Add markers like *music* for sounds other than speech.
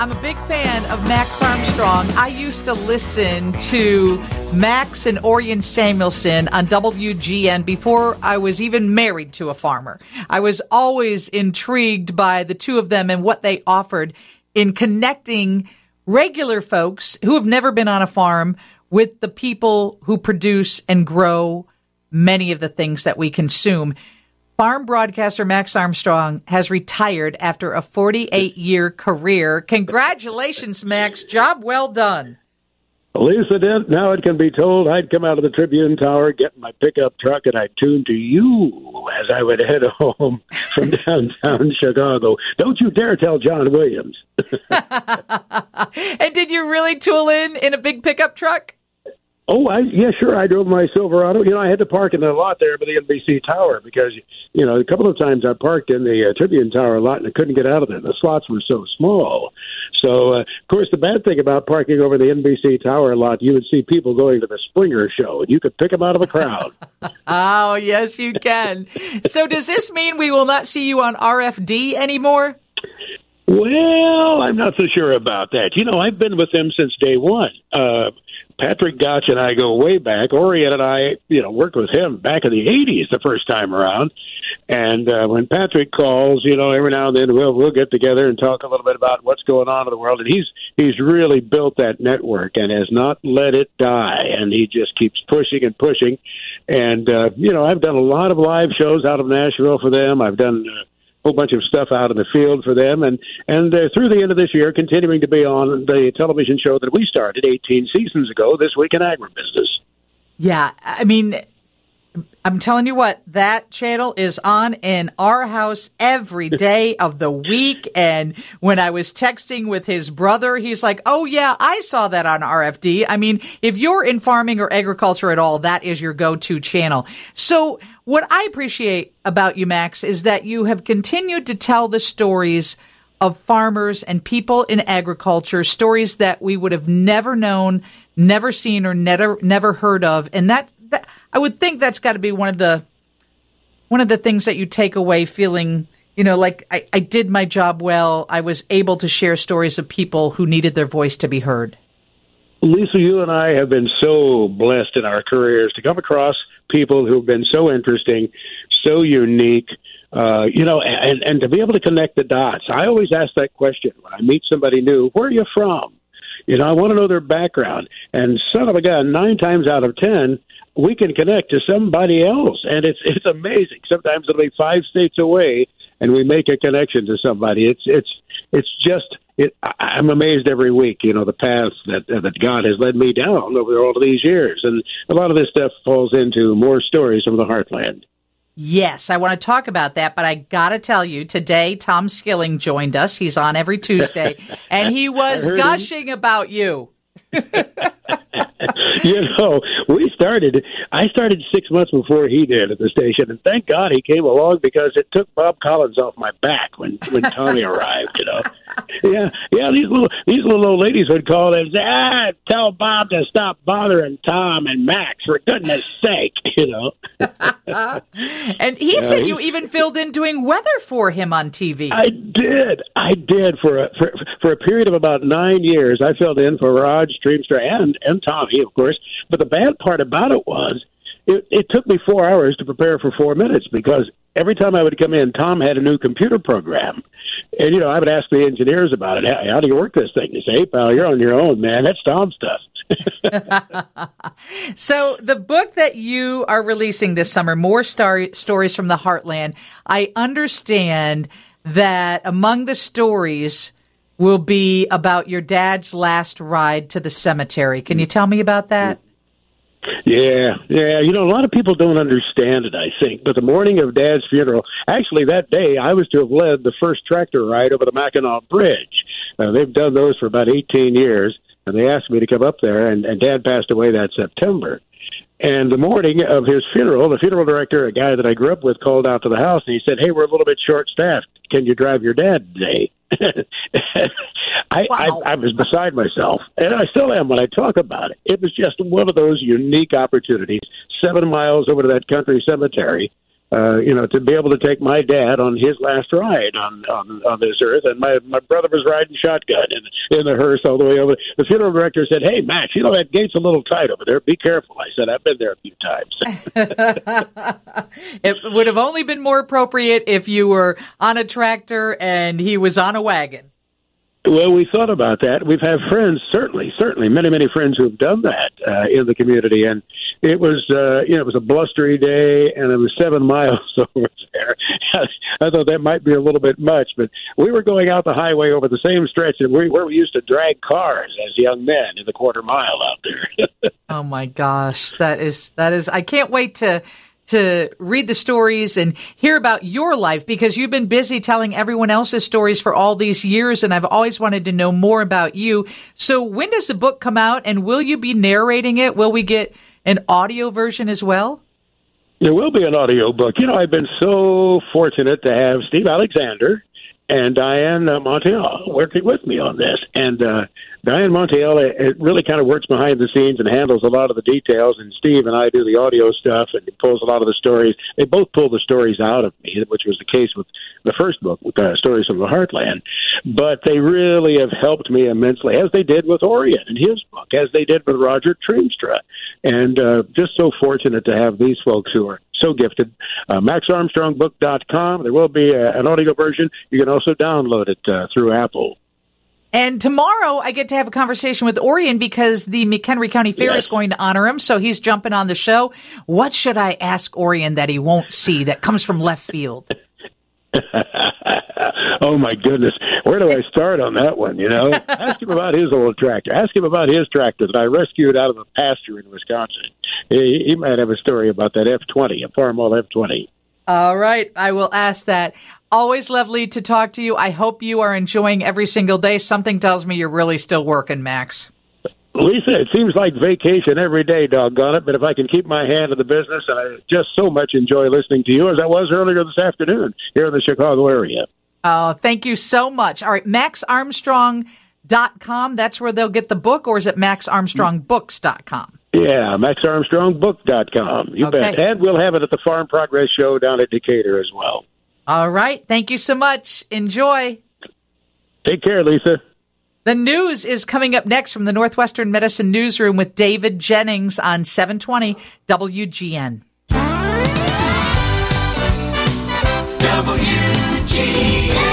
I'm a big fan of Max Armstrong. I used to listen to Max and Orion Samuelson on WGN before I was even married to a farmer. I was always intrigued by the two of them and what they offered in connecting regular folks who have never been on a farm with the people who produce and grow many of the things that we consume. Farm broadcaster Max Armstrong has retired after a 48 year career. Congratulations, Max. Job well done. Lisa Dent. Now it can be told I'd come out of the Tribune Tower, get in my pickup truck, and I'd tune to you as I would head *laughs* home from downtown *laughs* Chicago. Don't you dare tell John Williams. *laughs* and did you really tool in in a big pickup truck? Oh, I yeah, sure. I drove my Silverado. You know, I had to park in the lot there by the NBC Tower because you know a couple of times I parked in the uh, Tribune Tower lot and I couldn't get out of there. The slots were so small. So, uh, of course, the bad thing about parking over the NBC Tower lot, you would see people going to the Springer show, and you could pick them out of a crowd. *laughs* oh, yes, you can. so, does this mean we will not see you on RFD anymore? Well, I'm not so sure about that. You know, I've been with them since day one. Uh, Patrick Gottsch and I go way back. Orion and I, you know, worked with him back in the '80s the first time around. And uh, when Patrick calls, you know, every now and then we'll we'll get together and talk a little bit about what's going on in the world. And he's he's really built that network and has not let it die. And he just keeps pushing and pushing. And uh, you know, I've done a lot of live shows out of Nashville for them. I've done. Uh, whole bunch of stuff out in the field for them, and and uh, through the end of this year, continuing to be on the television show that we started 18 seasons ago, this week in agribusiness. Yeah, I mean, I'm telling you what, that channel is on in our house every *laughs* day of the week. And when I was texting with his brother, he's like, Oh yeah, I saw that on RFD. I mean, if you're in farming or agriculture at all, that is your go-to channel. So what I appreciate about you, Max, is that you have continued to tell the stories of farmers and people in agriculture, stories that we would have never known, never seen, or never never heard of. And that, that I would think that's got to be one of the one of the things that you take away feeling, you know, like I, I did my job well. I was able to share stories of people who needed their voice to be heard. Lisa, you and I have been so blessed in our careers to come across people who've been so interesting, so unique, uh, you know, and, and to be able to connect the dots. I always ask that question when I meet somebody new where are you from? You know, I want to know their background. And son of a gun, nine times out of ten, we can connect to somebody else. And it's it's amazing. Sometimes it'll be five states away and we make a connection to somebody. It's it's it's just it, I'm amazed every week, you know, the paths that that God has led me down over all of these years, and a lot of this stuff falls into more stories from the heartland. Yes, I want to talk about that, but I got to tell you, today Tom Skilling joined us. He's on every Tuesday, *laughs* and he was gushing him. about you. *laughs* *laughs* you know, we started. I started six months before he did at the station, and thank God he came along because it took Bob Collins off my back when when Tommy *laughs* arrived. You know, yeah, yeah. These little these little old ladies would call and say, "Ah, tell Bob to stop bothering Tom and Max for goodness sake." *laughs* You know. *laughs* and he yeah, said he, you even filled in doing weather for him on TV. I did. I did for a for, for a period of about nine years. I filled in for Roger Triemstra and and Tommy, of course. But the bad part about it was it, it took me four hours to prepare for four minutes because every time I would come in, Tom had a new computer program. And, you know, I would ask the engineers about it. How, how do you work this thing? They say, pal, you're on your own, man. That's Tom stuff. *laughs* so, the book that you are releasing this summer, More Star- Stories from the Heartland, I understand that among the stories will be about your dad's last ride to the cemetery. Can you tell me about that? Yeah, yeah. You know, a lot of people don't understand it, I think. But the morning of Dad's funeral, actually, that day, I was to have led the first tractor ride over the Mackinac Bridge. Uh, they've done those for about 18 years, and they asked me to come up there, and, and Dad passed away that September. And the morning of his funeral, the funeral director, a guy that I grew up with, called out to the house and he said, Hey, we're a little bit short staffed. Can you drive your dad today? *laughs* I, wow. I, I was beside myself, and I still am when I talk about it. It was just one of those unique opportunities. Seven miles over to that country cemetery, uh, you know, to be able to take my dad on his last ride on on, on this earth, and my my brother was riding shotgun in in the hearse all the way over. The funeral director said, "Hey, Max, you know that gate's a little tight over there. Be careful." I said, "I've been there a few times." *laughs* *laughs* it would have only been more appropriate if you were on a tractor and he was on a wagon. Well, we thought about that. We've had friends, certainly, certainly, many, many friends who have done that uh, in the community, and it was, uh, you know, it was a blustery day, and it was seven *laughs* miles over there. *laughs* I thought that might be a little bit much, but we were going out the highway over the same stretch that we, where we used to drag cars as young men in the quarter mile out there. *laughs* oh my gosh, that is that is! I can't wait to to read the stories and hear about your life because you've been busy telling everyone else's stories for all these years and I've always wanted to know more about you. So when does the book come out and will you be narrating it? Will we get an audio version as well? There will be an audio book. You know, I've been so fortunate to have Steve Alexander and Diane Montiel working with me on this. And uh, Diane Montiel it really kind of works behind the scenes and handles a lot of the details, and Steve and I do the audio stuff and pulls a lot of the stories. They both pull the stories out of me, which was the case with the first book, with uh, Stories from the Heartland. But they really have helped me immensely, as they did with Orion in his book, as they did with Roger Triemstra. And uh, just so fortunate to have these folks who are so gifted. Uh, MaxArmstrongBook.com. There will be a, an audio version. You can also download it uh, through Apple. And tomorrow I get to have a conversation with Orion because the McHenry County Fair yes. is going to honor him. So he's jumping on the show. What should I ask Orion that he won't see that comes from left field? *laughs* oh my goodness, where do I start on that one? You know, *laughs* ask him about his old tractor. Ask him about his tractor that I rescued out of a pasture in Wisconsin. He, he might have a story about that F twenty, a Farmall F twenty. All right, I will ask that. Always lovely to talk to you. I hope you are enjoying every single day. Something tells me you're really still working, Max. Lisa, it seems like vacation every day, doggone it. But if I can keep my hand in the business, and I just so much enjoy listening to you as I was earlier this afternoon here in the Chicago area. Oh, thank you so much. All right, maxarmstrong.com. That's where they'll get the book, or is it maxarmstrongbooks.com? Yeah, maxarmstrongbook.com. You okay. bet. And we'll have it at the Farm Progress Show down at Decatur as well. All right. Thank you so much. Enjoy. Take care, Lisa. The news is coming up next from the Northwestern Medicine Newsroom with David Jennings on 720 WGN. WGN.